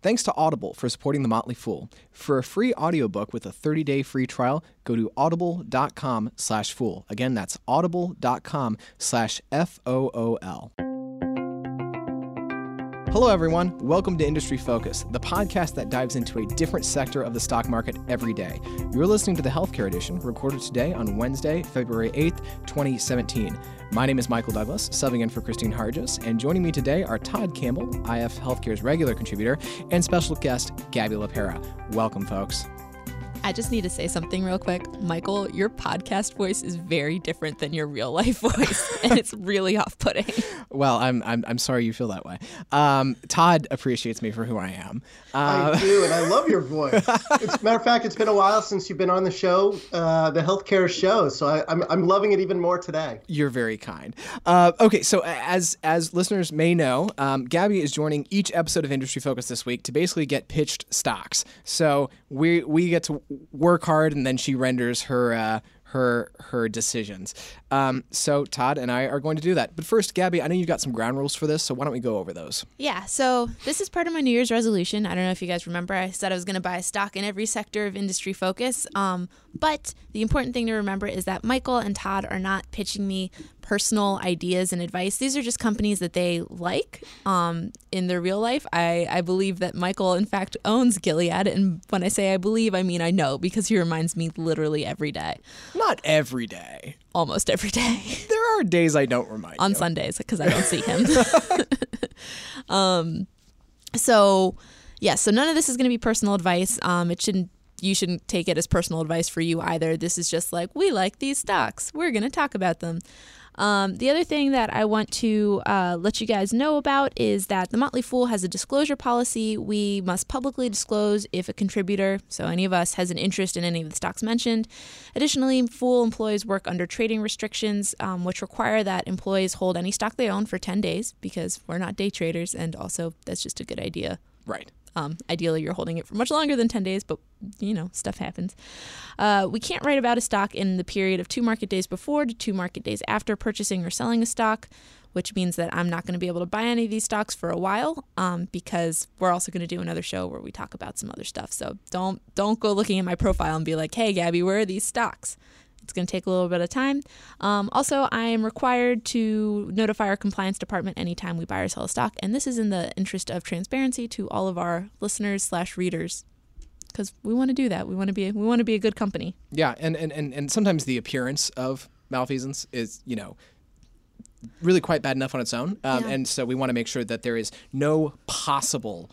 Thanks to Audible for supporting The Motley Fool. For a free audiobook with a 30-day free trial, go to audible.com slash fool. Again, that's audible.com slash F-O-O-L. Hello, everyone. Welcome to Industry Focus, the podcast that dives into a different sector of the stock market every day. You're listening to the Healthcare Edition, recorded today on Wednesday, February 8th, 2017. My name is Michael Douglass, subbing in for Kristine Harjes, and joining me today are Todd Campbell, IF Healthcare's regular contributor, and special guest Gabby LaPera. Welcome, folks. I just need to say something real quick. Michael, your podcast voice is very different than your real life voice, and it's really off putting. Well, I'm, I'm, I'm sorry you feel that way. Um, Todd appreciates me for who I am. Uh, I do, and I love your voice. As a matter of fact, it's been a while since you've been on the show, uh, the healthcare show, so I, am I'm, I'm loving it even more today. You're very kind. Uh, okay, so as as listeners may know, um, Gabby is joining each episode of Industry Focus this week to basically get pitched stocks. So we we get to work hard, and then she renders her uh, her her decisions. Um, so Todd and I are going to do that. But first, Gabby, I know you've got some ground rules for this, so why don't we go over those? Yeah. So this is part of my New Year's resolution. I don't know if you guys remember. I said I was going to buy a stock in every sector of industry focus. Um, but the important thing to remember is that Michael and Todd are not pitching me personal ideas and advice. These are just companies that they like um, in their real life. I, I believe that Michael, in fact, owns Gilead. And when I say I believe, I mean I know because he reminds me literally every day. Not every day. Almost every day. There are days I don't remind On you. Sundays because I don't see him. um, so, yeah, so none of this is going to be personal advice. Um, it shouldn't you shouldn't take it as personal advice for you either. This is just like, we like these stocks. We're going to talk about them. Um, the other thing that I want to uh, let you guys know about is that the Motley Fool has a disclosure policy. We must publicly disclose if a contributor, so any of us, has an interest in any of the stocks mentioned. Additionally, Fool employees work under trading restrictions, um, which require that employees hold any stock they own for 10 days because we're not day traders, and also that's just a good idea. Right. Um, ideally, you're holding it for much longer than 10 days, but you know, stuff happens. Uh, we can't write about a stock in the period of two market days before to two market days after purchasing or selling a stock, which means that I'm not going to be able to buy any of these stocks for a while um, because we're also going to do another show where we talk about some other stuff. So don't don't go looking at my profile and be like, "Hey, Gabby, where are these stocks?" It's going to take a little bit of time. Um, also, I am required to notify our compliance department anytime we buy or sell a stock, and this is in the interest of transparency to all of our listeners slash readers because we want to do that. We want to be we want to be a good company. Yeah, and, and, and, and sometimes the appearance of malfeasance is you know really quite bad enough on its own, um, Yeah. and so we want to make sure that there is no possible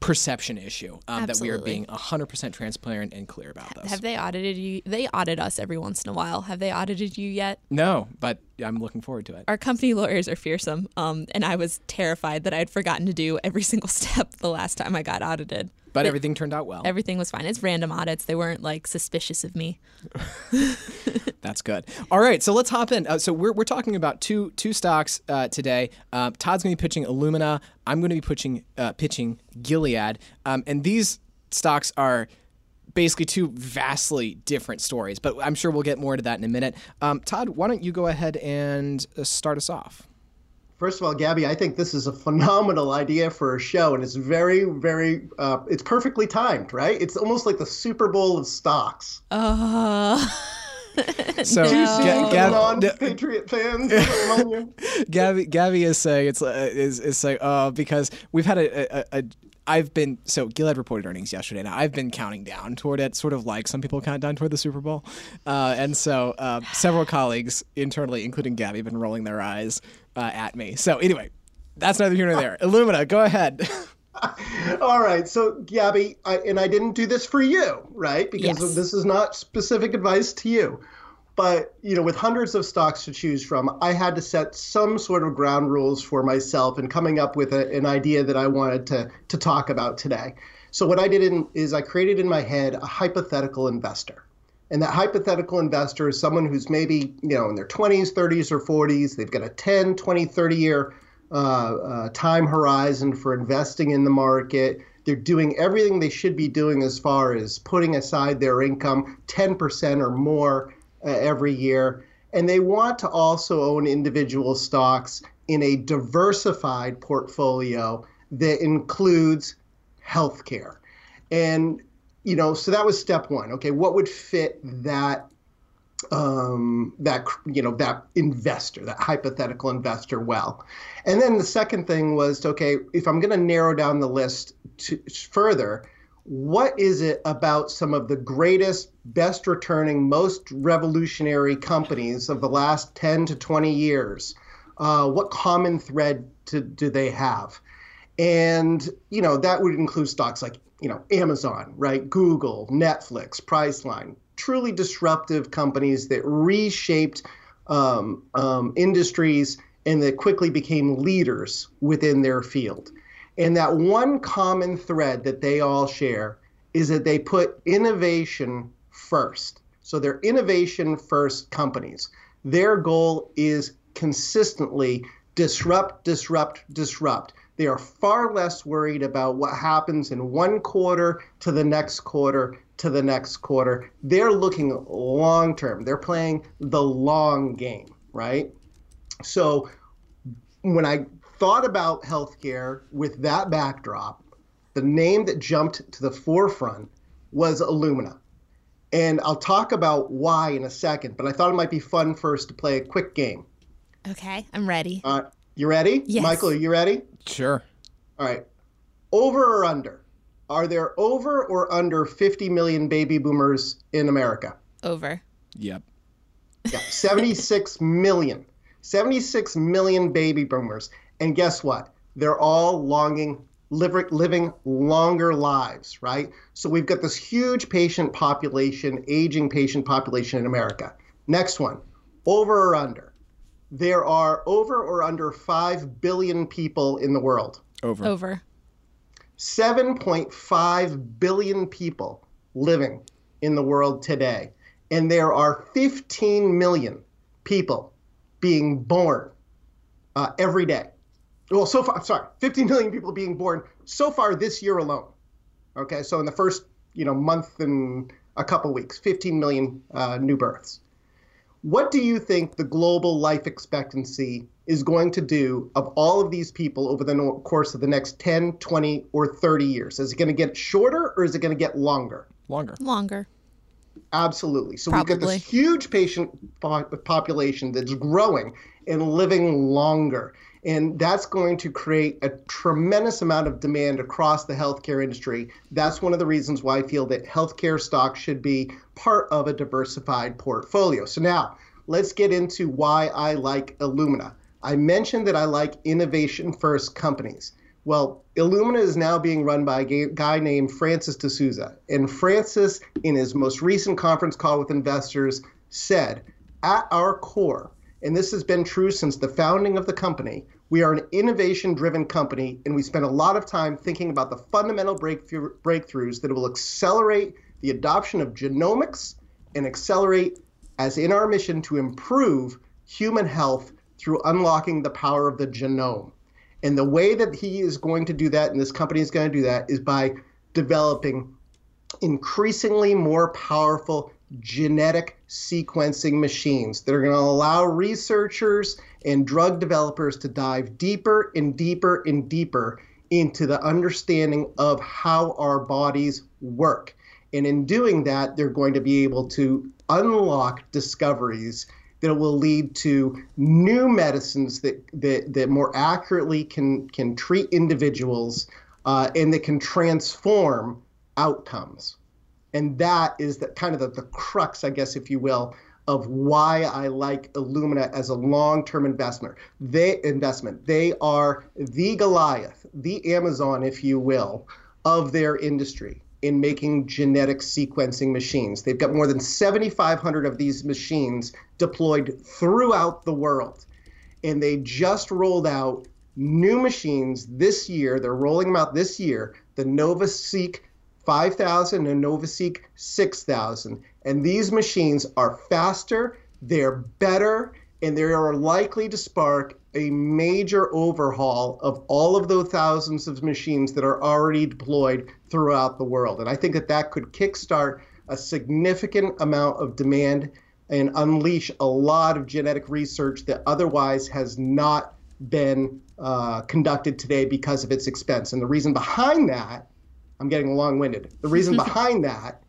perception issue um, that we are being 100% transparent and clear about this. Have they audited you? They audit us every once in a while. Have they audited you yet? no, but I'm looking forward to it. Our company lawyers are fearsome, um, and I was terrified that I had forgotten to do every single step the last time I got audited. But everything turned out well. Everything was fine. It's random audits. They weren't like suspicious of me. That's good. All right, so let's hop in. Uh, so we're, we're talking about two two stocks uh, today. Uh, Todd's going to be pitching Illumina. I'm going to be pitching uh, pitching Gilead, um, and these stocks are basically two vastly different stories. But I'm sure we'll get more to that in a minute. Um, Todd, why don't you go ahead and uh, start us off? First of all, Gabby, I think this is a phenomenal idea for a show, and it's very, very, uh, it's perfectly timed, right? It's almost like the Super Bowl of stocks. Uh, So Do you Ga- see the Gab- non-Patriot fans among you? Gabby, Gabby is saying it's uh, is is saying uh because we've had a, a, a I've been so Gilead reported earnings yesterday. Now I've been counting down toward it, sort of like some people count down toward the Super Bowl, uh, and so uh, several colleagues internally, including Gabby, have been rolling their eyes uh, at me. So anyway, that's neither here nor there. Illumina, go ahead. All right, so Gabby, I, and I didn't do this for you, right? Because Yes. this is not specific advice to you. But you know, with hundreds of stocks to choose from, I had to set some sort of ground rules for myself and coming up with a, an idea that I wanted to to talk about today. So what I did in, is I created in my head a hypothetical investor. And that hypothetical investor is someone who's maybe, you know, in their 20s, 30s, or 40s. They've got a 10, 20, 30 year uh, uh, time horizon for investing in the market. They're doing everything they should be doing as far as putting aside their income 10% or more uh, every year. And they want to also own individual stocks in a diversified portfolio that includes healthcare. And, you know, so that was step one. Okay, what would fit that um, that you know that investor, that hypothetical investor, well. And then the second thing was okay, if I'm going to narrow down the list to, further, what is it about some of the greatest, best returning, most revolutionary companies of the last 10 to 20 years? Uh, what common thread to, do they have? And you know that would include stocks like you know Amazon, right? Google, Netflix, Priceline, truly disruptive companies that reshaped um, um, industries and that quickly became leaders within their field. And that one common thread that they all share is that they put innovation first. So they're innovation first companies. Their goal is consistently disrupt, disrupt, disrupt. They are far less worried about what happens in one quarter to the next quarter to the next quarter. They're looking long term. They're playing the long game, right? So when I thought about healthcare with that backdrop, the name that jumped to the forefront was Illumina. And I'll talk about why in a second, but I thought it might be fun first to play a quick game. Okay, I'm ready. Uh, you ready? Yes. Michael, are you ready? Sure. All right. Over or under? Are there over or under 50 million baby boomers in America? Over. Yep. Yeah, 76 million. 76 million baby boomers. And guess what? They're all longing, living longer lives, right? So we've got this huge patient population, aging patient population in America. Next one, over or under? There are over or under 5 billion people in the world. Over. Over. 7.5 billion people living in the world today. And there are 15 million people being born uh, every day. Well, so far, I'm sorry, 15 million people being born so far this year alone. Okay, so in the first you know month and a couple weeks, 15 million uh, new births. What do you think the global life expectancy is going to do of all of these people over the course of the next 10, 20, or 30 years? Is it going to get shorter or is it going to get longer? Longer. Longer. Absolutely. So Probably. we've got this huge patient population that's growing and living longer. And that's going to create a tremendous amount of demand across the healthcare industry. That's one of the reasons why I feel that healthcare stocks should be part of a diversified portfolio. So now let's get into why I like Illumina. I mentioned that I like innovation first companies. Well, Illumina is now being run by a guy named Francis D'Souza. And Francis, in his most recent conference call with investors, said, At our core, and this has been true since the founding of the company, we are an innovation driven company, and we spend a lot of time thinking about the fundamental breakthrough, breakthroughs that will accelerate the adoption of genomics and accelerate, as in our mission, to improve human health through unlocking the power of the genome. And the way that he is going to do that, and this company is going to do that, is by developing increasingly more powerful genetic sequencing machines that are going to allow researchers and drug developers to dive deeper and deeper and deeper into the understanding of how our bodies work. And in doing that, they're going to be able to unlock discoveries that will lead to new medicines that, that, that more accurately can, can treat individuals uh, and that can transform outcomes. And that is the kind of the, the crux, I guess, if you will, of why I like Illumina as a long-term investment. They investment. They are the Goliath, the Amazon, if you will, of their industry in making genetic sequencing machines. They've got more than 7,500 of these machines deployed throughout the world. And they just rolled out new machines this year. They're rolling them out this year. The NovaSeq 5000 and NovaSeq 6000. And these machines are faster, they're better, and they are likely to spark a major overhaul of all of those thousands of machines that are already deployed throughout the world. And I think that that could kickstart a significant amount of demand and unleash a lot of genetic research that otherwise has not been uh, conducted today because of its expense. And the reason behind that I'm getting long winded. The reason behind that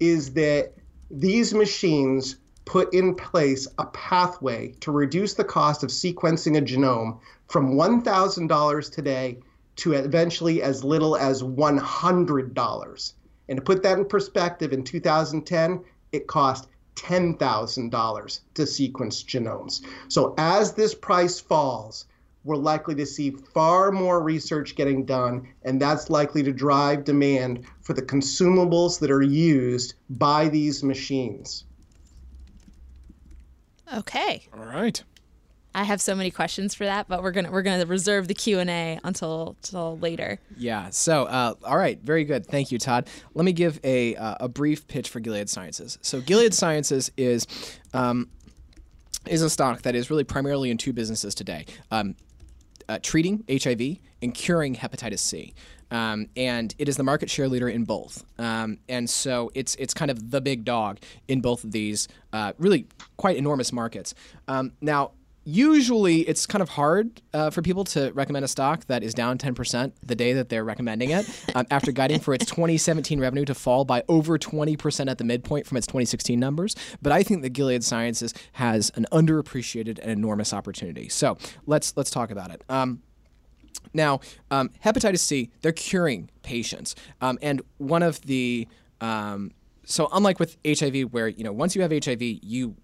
is that these machines put in place a pathway to reduce the cost of sequencing a genome from $1,000 today to eventually as little as $100. And to put that in perspective, in 2010, it cost $10,000 to sequence genomes. So as this price falls, we're likely to see far more research getting done, and that's likely to drive demand for the consumables that are used by these machines. Okay. All right. I have so many questions for that, but we're gonna we're gonna reserve the Q and A until until later. Yeah. So, uh, all right, very good. Thank you, Todd. Let me give a uh, a brief pitch for Gilead Sciences. So, Gilead Sciences is um, is a stock that is really primarily in two businesses today: um, uh, treating HIV and curing hepatitis C. Um, and it is the market share leader in both. Um, and so it's it's kind of the big dog in both of these uh, really quite enormous markets. Um, now, usually it's kind of hard uh, for people to recommend a stock that is down 10% the day that they're recommending it um, after guiding for its 2017 revenue to fall by over 20% at the midpoint from its 2016 numbers. But I think that Gilead Sciences has an underappreciated and enormous opportunity. So let's let's talk about it. Um, now, um, hepatitis C, they're curing patients. Um, and one of the, um, so unlike with HIV, where, you know, once you have HIV, you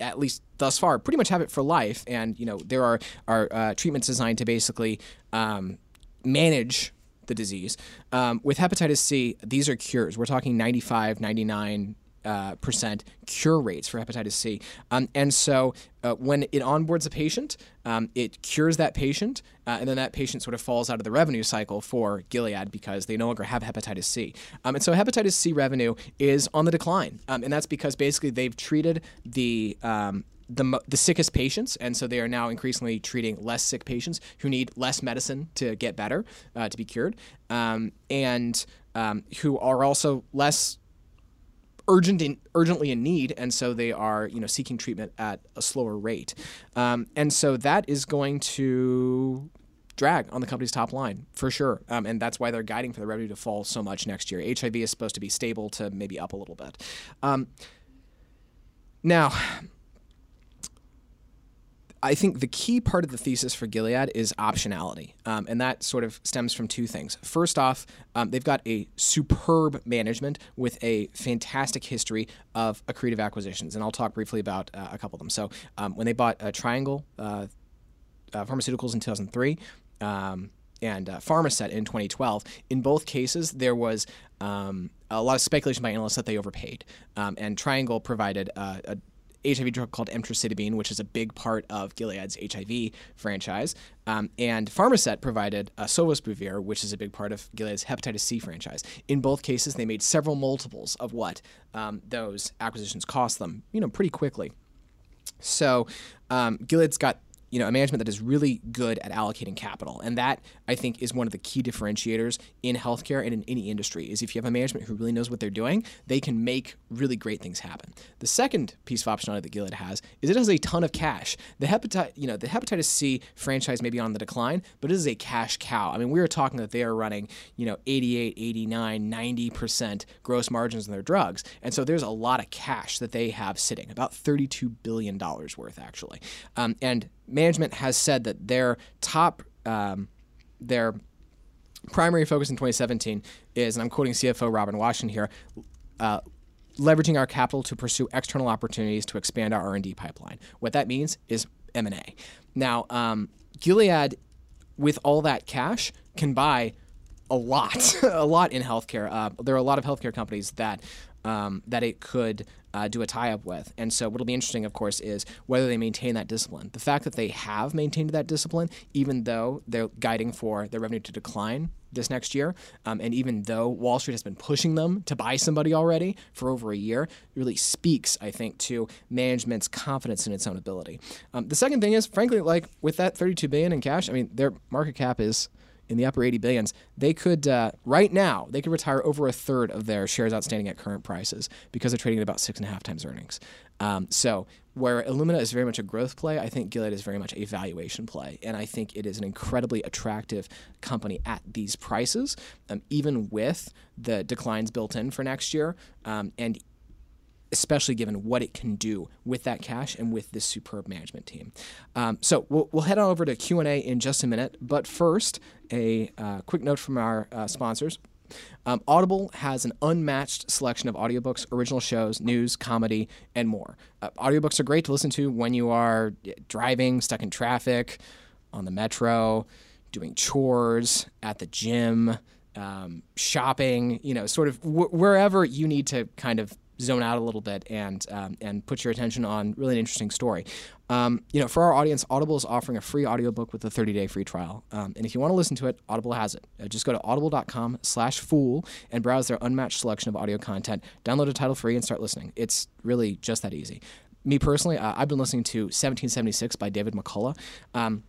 at least thus far, pretty much have it for life. And, you know, there are, are uh, treatments designed to basically um, manage the disease. Um, with hepatitis C, these are cures. We're talking 95, 99, uh, percent cure rates for hepatitis C. Um, and so uh, when it onboards a patient, um, it cures that patient, uh, and then that patient sort of falls out of the revenue cycle for Gilead because they no longer have hepatitis C. Um, and so hepatitis C revenue is on the decline. Um, and that's because basically they've treated the um, the, the sickest patients, and so they are now increasingly treating less sick patients who need less medicine to get better, uh, to be cured, um, and um, who are also less urgent in, urgently in need, and so they are you know seeking treatment at a slower rate, um, and so that is going to drag on the company's top line for sure, um, and that's why they're guiding for the revenue to fall so much next year. HIV is supposed to be stable to maybe up a little bit. Um, now, I think the key part of the thesis for Gilead is optionality, um, and that sort of stems from two things. First off, um, they've got a superb management with a fantastic history of accretive acquisitions, and I'll talk briefly about uh, a couple of them. So, um, when they bought uh, Triangle uh, uh Pharmaceuticals in 2003 um, and uh, in 2012. In both cases, there was um, a lot of speculation by analysts that they overpaid, um, and Triangle provided uh, a HIV drug called emtricitabine, which is a big part of Gilead's HIV franchise. Um, and Pharmasset provided uh, Sofosbuvir, which is a big part of Gilead's hepatitis C franchise. In both cases, they made several multiples of what um, those acquisitions cost them, you know, pretty quickly. So um, Gilead's got you know, a management that is really good at allocating capital. And that, I think, is one of the key differentiators in healthcare and in any industry is if you have a management who really knows what they're doing, they can make really great things happen. The second piece of optionality that Gilead has is it has a ton of cash. The hepatitis, you know, the hepatitis C franchise may be on the decline, but it is a cash cow. I mean, we were talking that they are running, you know, 88, 89, 90% gross margins on their drugs. And so there's a lot of cash that they have sitting, about $32 billion worth, actually. Um, and management has said that their top, um, their primary focus in 2017 is, and I'm quoting CFO Robin Washington here, uh, leveraging our capital to pursue external opportunities to expand our R&D pipeline. What that means is M&A. Now, um, Gilead, with all that cash, can buy a lot, a lot in healthcare. Uh, there are a lot of healthcare companies that um, that it could uh, do a tie up with. And so, what'll be interesting, of course, is whether they maintain that discipline. The fact that they have maintained that discipline, even though they're guiding for their revenue to decline this next year, um, and even though Wall Street has been pushing them to buy somebody already for over a year, really speaks, I think, to management's confidence in its own ability. Um, the second thing is, frankly, like with that 32 billion in cash, I mean, their market cap is in the upper 80 billions, they could uh, right now they could retire over a third of their shares outstanding at current prices because they're trading at about six and a half times earnings. Um, so where Illumina is very much a growth play, I think Gilead is very much a valuation play. And I think it is an incredibly attractive company at these prices, um, even with the declines built in for next year. Um, and especially given what it can do with that cash and with this superb management team. Um, so we'll, we'll head on over to Q&A in just a minute. But first, a uh, quick note from our uh, sponsors. Um, Audible has an unmatched selection of audiobooks, original shows, news, comedy, and more. Uh, audiobooks are great to listen to when you are driving, stuck in traffic, on the metro, doing chores, at the gym, um, shopping, you know, sort of wh- wherever you need to kind of zone out a little bit and um, and put your attention on really an interesting story. Um, you know, for our audience, Audible is offering a free audiobook with a 30-day free trial. Um, and if you want to listen to it, Audible has it. Uh, just go to audible.com slash fool and browse their unmatched selection of audio content. Download a title free and start listening. It's really just that easy. Me personally, uh, I've been listening to 1776 by David McCullough. Um,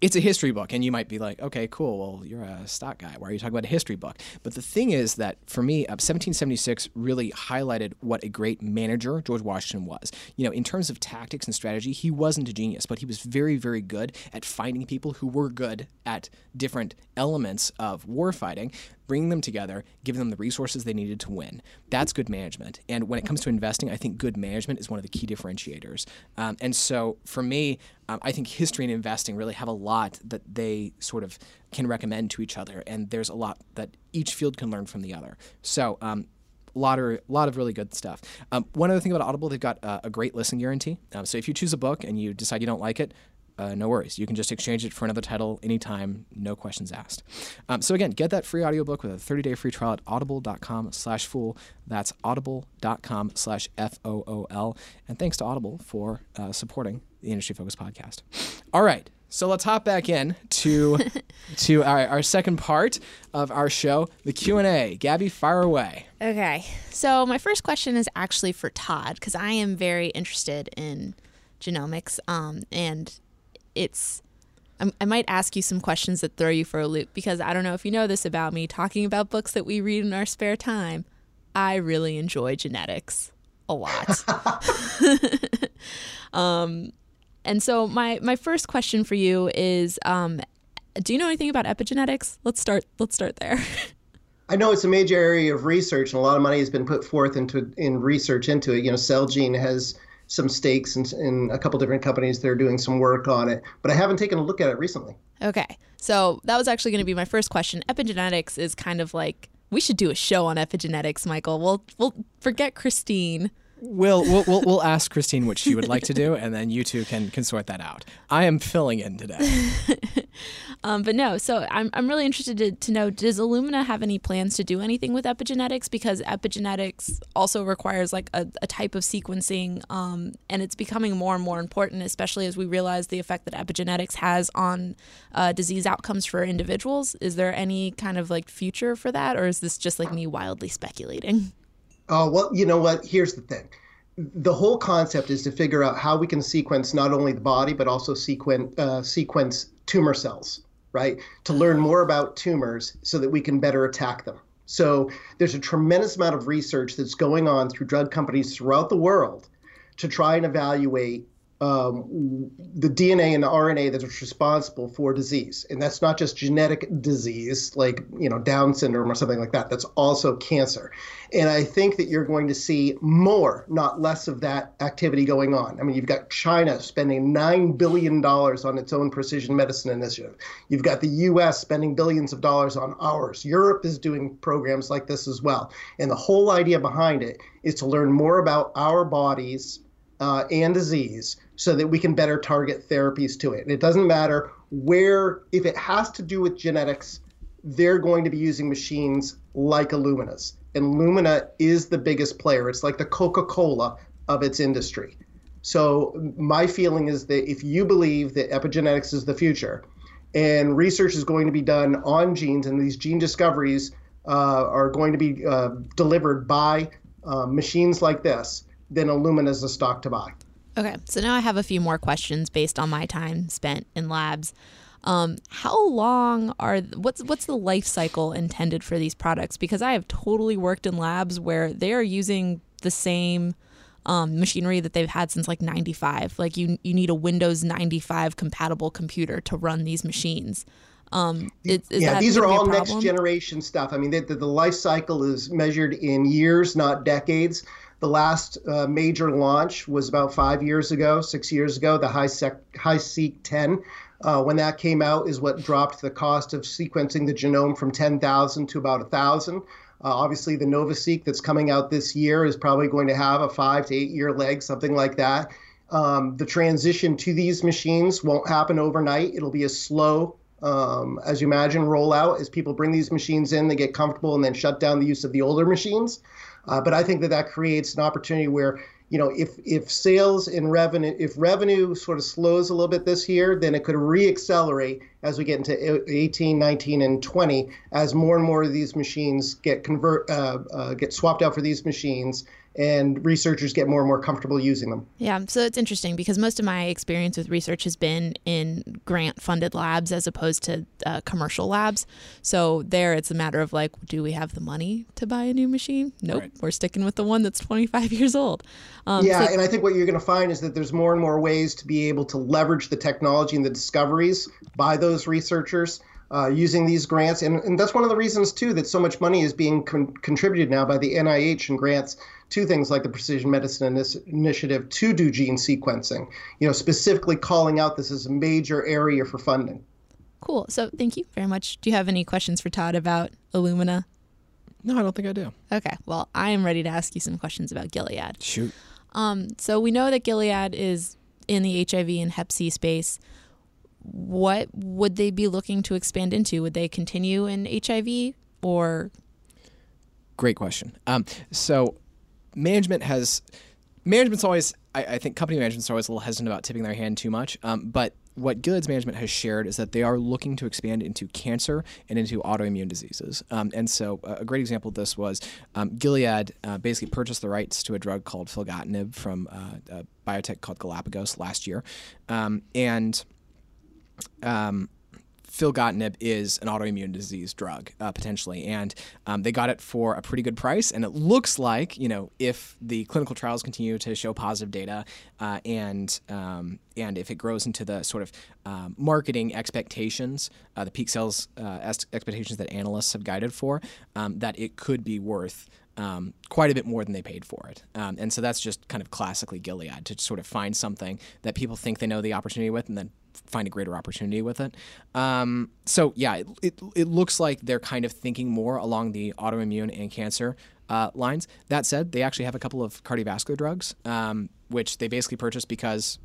it's a history book, and you might be like, okay, cool. Well, you're a stock guy. Why are you talking about a history book? But the thing is that for me, uh, 1776 really highlighted what a great manager George Washington was. You know, in terms of tactics and strategy, he wasn't a genius, but he was very, very good at finding people who were good at different elements of war fighting bringing them together, giving them the resources they needed to win. That's good management. And when it comes to investing, I think good management is one of the key differentiators. Um, and so for me, um, I think history and investing really have a lot that they sort of can recommend to each other. And there's a lot that each field can learn from the other. So, um, a lot of, lot of really good stuff. Um, one other thing about Audible, they've got uh, a great listen guarantee. Um, so if you choose a book and you decide you don't like it, uh, no worries. You can just exchange it for another title anytime, no questions asked. Um, so again, get that free audiobook with a 30-day free trial at audible.com slash fool. That's audible.com slash F-O-O-L. And thanks to Audible for uh, supporting the Industry Focus podcast. All right. So let's hop back in to to our, our second part of our show, the Q&A. Gabby, fire away. Okay. So my first question is actually for Todd because I am very interested in genomics um, and it's I'm, might ask you some questions that throw you for a loop because I don't know if you know this about me talking about books that we read in our spare time. I really enjoy genetics a lot. um, and so my my first question for you is um, do you know anything about epigenetics? Let's start let's start there. I know it's a major area of research, and a lot of money has been put forth into in research into it. You know, Celgene has some stakes in, in a couple different companies that are doing some work on it, but I haven't taken a look at it recently. Okay, so that was actually going to be my first question. Epigenetics is kind of like we should do a show on epigenetics, Michael. We'll we'll forget Kristine We'll, we'll, we'll, we'll ask Kristine what she would like to do, and then you two can, can sort that out. I am filling in today. um, but no, so I'm, I'm really interested to, to know does Illumina have any plans to do anything with epigenetics? Because epigenetics also requires like a, a type of sequencing, um, and it's becoming more and more important, especially as we realize the effect that epigenetics has on uh, disease outcomes for individuals. Is there any kind of like future for that, or is this just like me wildly speculating? Oh, well, you know what? Here's the thing. The whole concept is to figure out how we can sequence not only the body, but also sequence, uh, sequence tumor cells, right? To learn more about tumors so that we can better attack them. So there's a tremendous amount of research that's going on through drug companies throughout the world to try and evaluate um, the DNA and the RNA that is responsible for disease. And that's not just genetic disease like, you know, Down syndrome or something like that. That's also cancer. And I think that you're going to see more, not less of that activity going on. I mean, you've got China spending $9 billion on its own precision medicine initiative. You've got the US spending billions of dollars on ours. Europe is doing programs like this as well. And the whole idea behind it is to learn more about our bodies uh, and disease so that we can better target therapies to it. And it doesn't matter where, if it has to do with genetics, they're going to be using machines like Illumina's. And Illumina is the biggest player. It's like the Coca Cola of its industry. So, my feeling is that if you believe that epigenetics is the future and research is going to be done on genes and these gene discoveries uh, are going to be uh, delivered by uh, machines like this, then Illumina is a stock to buy. Okay, so now I have a few more questions based on my time spent in labs. Um, how long are what's what's the life cycle intended for these products? Because I have totally worked in labs where they are using the same um, machinery that they've had since like 95. Like you, you need a Windows 95 compatible computer to run these machines. Um, is, is yeah, these are gonna be a all next generation stuff. I mean, the, the, the life cycle is measured in years, not decades. The last uh, major launch was about five years ago, six years ago, the High HiSeq 10. Uh, when that came out, is what dropped the cost of sequencing the genome from 10,000 to about 1,000. Uh, obviously, the NovaSeq that's coming out this year is probably going to have a five to eight year leg, something like that. Um, the transition to these machines won't happen overnight. It'll be a slow, um, as you imagine, rollout as people bring these machines in, they get comfortable, and then shut down the use of the older machines. Uh, but I think that that creates an opportunity where you know, if if sales and revenue, if revenue sort of slows a little bit this year, then it could reaccelerate as we get into 18, 19, and 20, as more and more of these machines get convert uh, uh, get swapped out for these machines, and researchers get more and more comfortable using them. Yeah, so it's interesting because most of my experience with research has been in grant funded labs as opposed to uh, commercial labs. So there it's a matter of like, do we have the money to buy a new machine? Nope, Right. we're sticking with the one that's 25 years old. Um, Yeah, so- and I think what you're going to find is that there's more and more ways to be able to leverage the technology and the discoveries by those researchers uh, using these grants. And, and that's one of the reasons, too, that so much money is being con- contributed now by the NIH and grants to things like the Precision Medicine Initiative to do gene sequencing, you know, specifically calling out this as a major area for funding. cool. So thank you very much. Do you have any questions for Todd about Illumina? No, I don't think I do. Okay, well, I am ready to ask you some questions about Gilead. Shoot. Um, so we know that Gilead is in the HIV and Hep C space. What would they be looking to expand into? Would they continue in HIV or Great question. Um, so management has management's always I, I think company management's always a little hesitant about tipping their hand too much. Um, but what Gilead's management has shared is that they are looking to expand into cancer and into autoimmune diseases. Um, and so a great example of this was um, Gilead uh, basically purchased the rights to a drug called filgotinib from uh, a biotech called Galapagos last year, um, and um, filgotinib is an autoimmune disease drug uh, potentially, and um, they got it for a pretty good price. And it looks like you know if the clinical trials continue to show positive data, uh, and um, and if it grows into the sort of um, marketing expectations, uh, the peak sales uh, expectations that analysts have guided for, um, that it could be worth um, quite a bit more than they paid for it. Um, and so that's just kind of classically Gilead to sort of find something that people think they know the opportunity with and then find a greater opportunity with it. Um, so yeah, it, it, it looks like they're kind of thinking more along the autoimmune and cancer uh, lines. That said, they actually have a couple of cardiovascular drugs, um, which they basically purchased because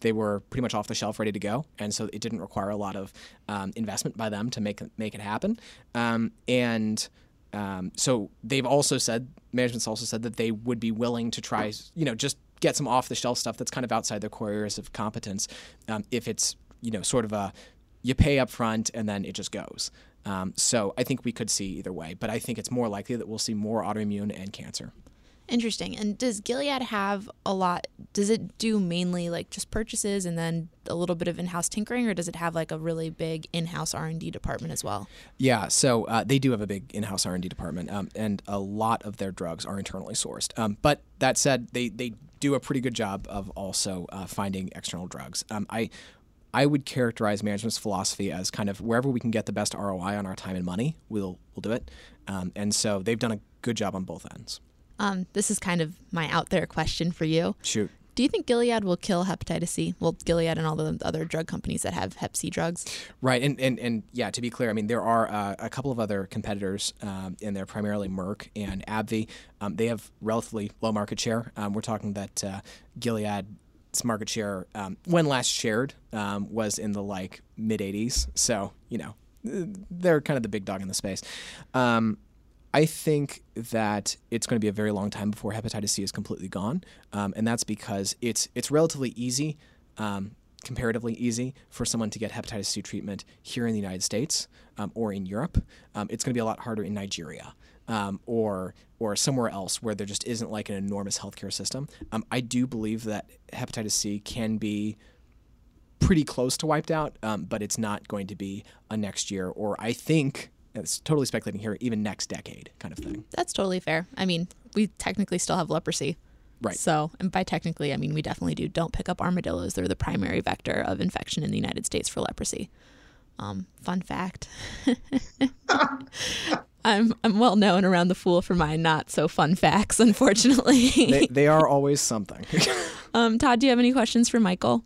they were pretty much off the shelf, ready to go, and so it didn't require a lot of um, investment by them to make make it happen. Um, and um, so they've also said, management's also said that they would be willing to try, you know, just get some off the shelf stuff that's kind of outside their core areas of competence, um, if it's you know sort of a you pay up front and then it just goes. Um, so I think we could see either way, but I think it's more likely that we'll see more autoimmune and cancer. Interesting? And does Gilead have a lot? Does it do mainly like just purchases and then a little bit of in-house tinkering, or does it have like a really big in-house R and D department as well? Yeah, so uh, they do have a big in-house R&D department, um, and a lot of their drugs are internally sourced. Um, but that said, they they do a pretty good job of also uh, finding external drugs. Um, I I would characterize management's philosophy as kind of wherever we can get the best ROI on our time and money, we'll we'll do it. Um, and so they've done a good job on both ends. Um, this is kind of my out there question for you. Shoot. Do you think Gilead will kill hepatitis C? Well, Gilead and all the other drug companies that have Hep C drugs. Right, and, and, and yeah, to be clear, I mean there are uh, a couple of other competitors, um, and they're primarily Merck and AbbVie. Um, they have relatively low market share. Um, we're talking that uh, Gilead's market share, um, when last shared, um, was in the like mid 80s. So you know, they're kind of the big dog in the space. Um, I think that it's going to be a very long time before hepatitis C is completely gone, um, and that's because it's it's relatively easy, um, comparatively easy, for someone to get hepatitis C treatment here in the United States um, or in Europe. Um, it's going to be a lot harder in Nigeria um, or or somewhere else where there just isn't like an enormous healthcare system. Um, I do believe that hepatitis C can be pretty close to wiped out, but it's not going to be a next year or I think. It's totally speculating here, even next decade kind of thing. That's totally fair. I mean, we technically still have leprosy. Right. So, and by technically, I mean we definitely do. Don't pick up armadillos. They're the primary vector of infection in the United States for leprosy. Um, fun fact. I'm I'm well known around the fool for my not so fun facts, unfortunately. They, they are always something. um, Todd, do you have any questions for Michael?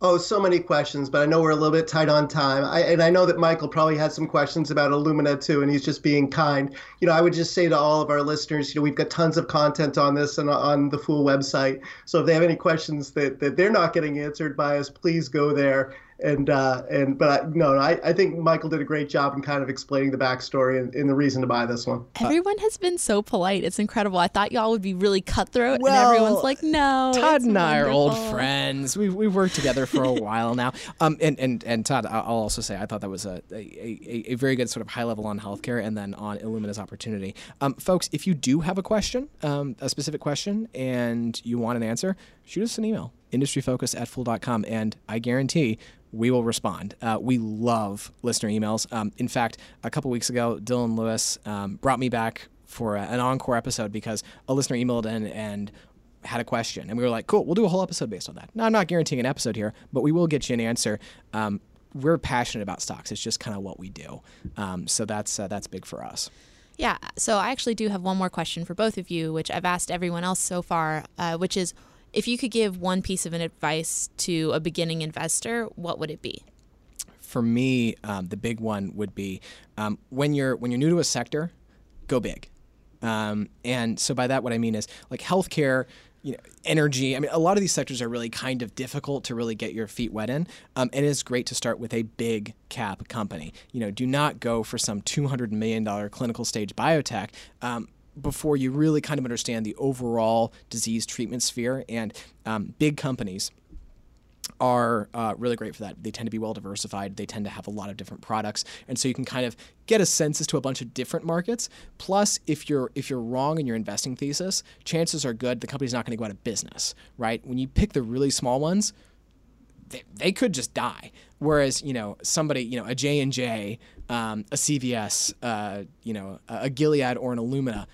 Oh, so many questions, but I know we're a little bit tight on time. I, and I know that Michael probably had some questions about Illumina too, and he's just being kind. You know, I would just say to all of our listeners, you know, we've got tons of content on this and on the Fool website. So if they have any questions that, that they're not getting answered by us, please go there and uh, and but I, no, I, I think Michael did a great job in kind of explaining the backstory and, and the reason to buy this one. Everyone has been so polite. It's incredible. I thought y'all would be really cutthroat, Well, and everyone's like, "No." Todd it's and I are old friends. We've, we've worked together for a while now. Um, and, and, and Todd, I- I'll also say I thought that was a, a, a, a very good sort of high level on healthcare and then on Illumina's opportunity. Um, folks, if you do have a question, um, a specific question, and you want an answer, shoot us an email, industryfocus at fool.com, and I guarantee we will respond. Uh, we love listener emails. Um, in fact, a couple weeks ago, Dylan Lewis um, brought me back for a, an encore episode because a listener emailed in and had a question, and we were like, "Cool, we'll do a whole episode based on that." Now, I'm not guaranteeing an episode here, but we will get you an answer. Um, we're passionate about stocks; it's just kind of what we do. Um, so that's uh, that's big for us. Yeah. So I actually do have one more question for both of you, which I've asked everyone else so far, uh, which is, if you could give one piece of advice to a beginning investor, what would it be? For me, um, the big one would be um, when you're when you're new to a sector, go big. Um, and so by that, what I mean is like healthcare, you know, energy. I mean, a lot of these sectors are really kind of difficult to really get your feet wet in. Um, and it is great to start with a big cap company. You know, do not go for some $200 million clinical stage biotech. Um, before you really kind of understand the overall disease treatment sphere and um, big companies are uh, really great for that. They tend to be well diversified. They tend to have a lot of different products, and so you can kind of get a sense as to a bunch of different markets. Plus, if you're if you're wrong in your investing thesis, chances are good the company's not going to go out of business, right? When you pick the really small ones, they, they could just die. Whereas you know somebody you know a J and J, um, a CVS, uh, you know a a Gilead or an Illumina,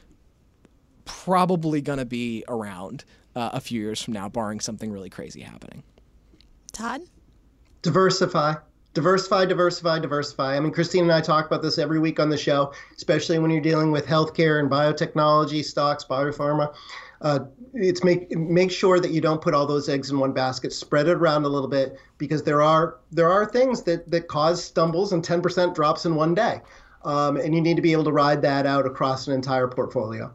probably going to be around uh, a few years from now, barring something really crazy happening. Todd? Diversify. Diversify, diversify, diversify. I mean, Kristine and I talk about this every week on the show, especially when you're dealing with healthcare and biotechnology stocks, biopharma. Uh, it's make make sure that you don't put all those eggs in one basket. Spread it around a little bit because there are there are things that that cause stumbles and 10% drops in one day, um, and you need to be able to ride that out across an entire portfolio.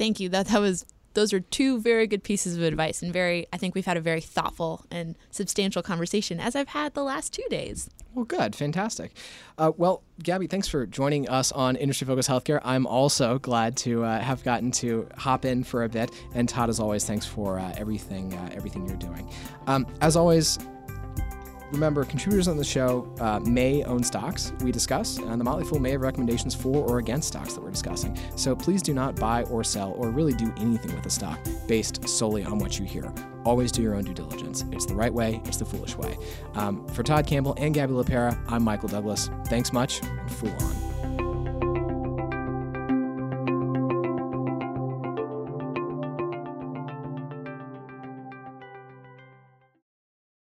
Thank you. That that was those are two very good pieces of advice and very I think we've had a very thoughtful and substantial conversation as I've had the last 2 days. Well, good, fantastic. Uh, well, Gabby, thanks for joining us on Industry Focus Healthcare. I'm also glad to uh, have gotten to hop in for a bit. And Todd, as always, thanks for uh, everything, uh, everything you're doing. Um, as always, remember contributors on the show uh, may own stocks we discuss, and the Motley Fool may have recommendations for or against stocks that we're discussing. So please do not buy or sell or really do anything with a stock based solely on what you hear. Always do your own due diligence. It's the right way, it's the foolish way. Um, for Todd Campbell and Gabby LaPera, I'm Michael Douglass. Thanks much, and Fool on.